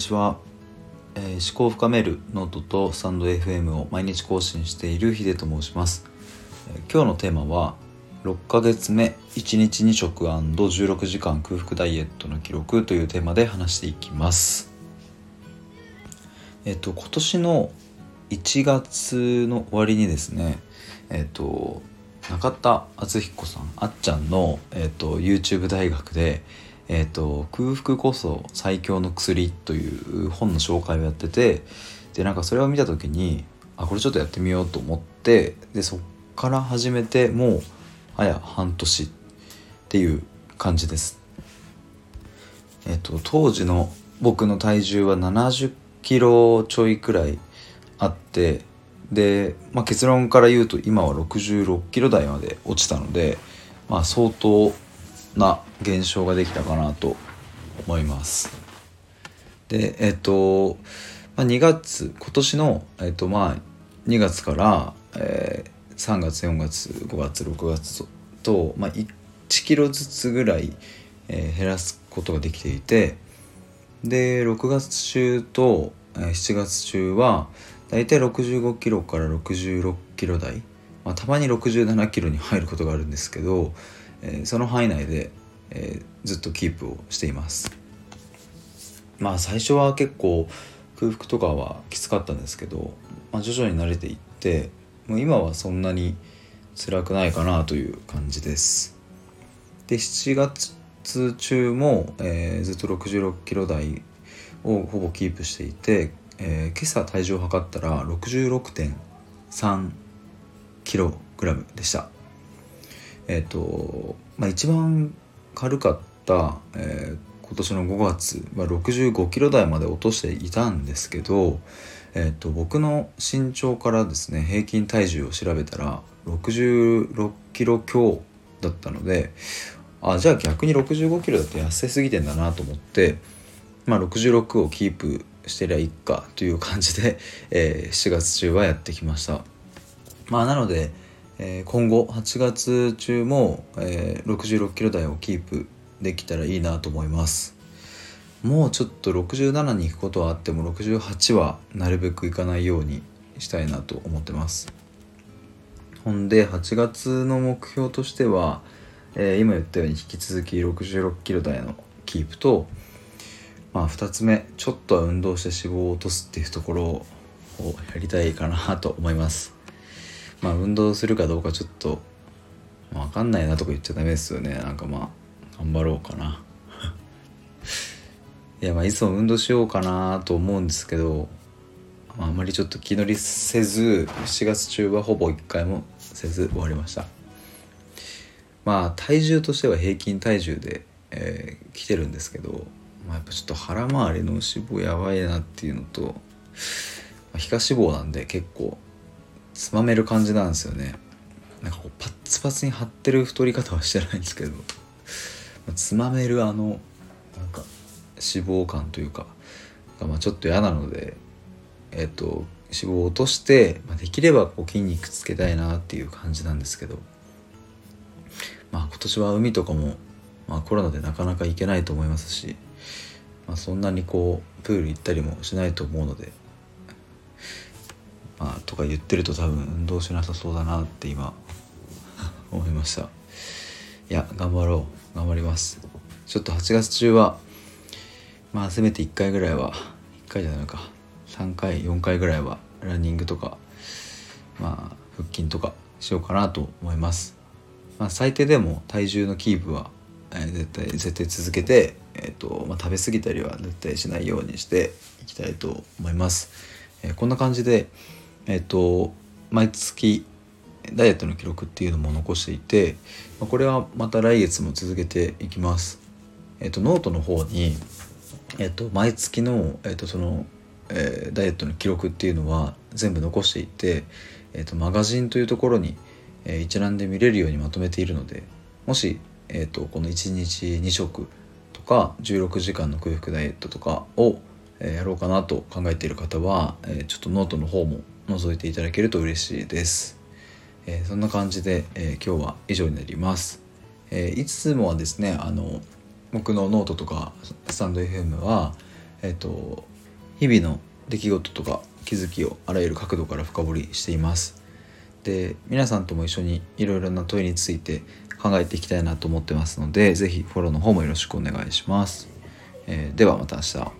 ちは、えー、思考を深めるノートとスタンド FM を毎日更新しているヒデと申します、えー、今日のテーマは6ヶ月目1日2食 &16 時間空腹ダイエットの記録というテーマで話していきます。えっ、ー、と今年の1月の終わりにですねえっ、と中田敦彦さんあっちゃんの、えーと、YouTube 大学で、えーと「空腹こそ最強の薬」という本の紹介をやっててでなんかそれを見た時にあこれちょっとやってみようと思ってでそっから始めてもうあや半年っていう感じです。えっ、ー、と当時の僕の体重は70キロちょいくらいあってで、まあ、結論から言うと今は66キロ台まで落ちたので、まあ、相当な減少ができたかなと思います。でえっと、まあ、2月今年の、えっとまあ、2月から、えー、3月4月5月6月と、まあ、1キロずつぐらい、えー、減らすことができていてで6月中と、えー、7月中は大体65キロから66キロ台、まあ、たまに67キロに入ることがあるんですけど、えー、その範囲内で、えー、ずっとキープをしています。まあ最初は結構空腹とかはきつかったんですけど、まあ、徐々に慣れていってもう今はそんなに辛くないかなという感じです。で7月中も、えー、ずっと66キロ台をほぼキープしていてえー、今朝体重を測ったら66.3キログラムでした。えっ、ー、とまあ一番軽かった、えー、今年の5月は65キロ台まで落としていたんですけど、えーと、僕の身長からですね平均体重を調べたら66キロ強だったのであじゃあ逆に65キロだと痩せすぎてんだなと思って、まあ、66をキープしてりゃいっかという感じで、えー、7月中はやってきました。まあなので、えー、今後8月中も、えー、66キロ台をキープできたらいいなと思います。もうちょっと67に行くことはあっても68はなるべく行かないようにしたいなと思ってます。ほんで8月の目標としては、えー、今言ったように引き続き66キロ台のキープとまあ2つ目ちょっとは運動して脂肪を落とすっていうところをやりたいかなと思います。まあ運動するかどうかちょっと、分かんないなとか言っちゃダメですよね。なんかまあ頑張ろうかな。いやまあいつも運動しようかなと思うんですけど、あ、あまりちょっと気乗りせず7月中はほぼ1回もせず終わりました。まあ体重としては平均体重で、えー、来てるんですけどまあ、やっぱちょっと腹回りの脂肪やばいなっていうのと、皮下脂肪なんで結構つまめる感じなんですよね。なんかこうパッツパツに張ってる太り方はしてないんですけど、つまめるあのなんか脂肪感というかがまあちょっと嫌なのでえっと脂肪を落として、まあ、できればこう筋肉つけたいなっていう感じなんですけど。まあ今年は海とかも、まあ、コロナでなかなか行けないと思いますしまあ、そんなにこうプール行ったりもしないと思うのでまあとか言ってると多分運動しなさそうだなって今 思いました。いや頑張ろう。頑張ります。ちょっと8月中はまあせめて1回ぐらいは1回じゃないか。3回4回ぐらいはランニングとかまあ腹筋とかしようかなと思います。まあ最低でも体重のキープは、えー、絶対絶対続けてえーとまあ、食べ過ぎたりは絶対しないようにしていきたいと思います。えー、こんな感じで、えーと、毎月ダイエットの記録っていうのも残していて、これはまた来月も続けていきます。えーと、ノートの方に、えーと、毎月の,、えー、とその、えー、ダイエットの記録っていうのは全部残していて、えー、とマガジンというところに、えー、一覧で見れるようにまとめているのでもし、えー、とこの1日2食とか16時間の空腹ダイエットとかを、えやろうかなと考えている方は、えちょっとノートの方も覗いていただけると嬉しいです。えそんな感じで、え今日は以上になります。えいつもはですねあの僕のノートとかスタンド FM は、えっ、と日々の出来事とか気づきをあらゆる角度から深掘りしていますで皆さんとも一緒にいろいろな問いについて考えていきたいなと思ってますので是非フォローの方もよろしくお願いします、えー、ではまた明日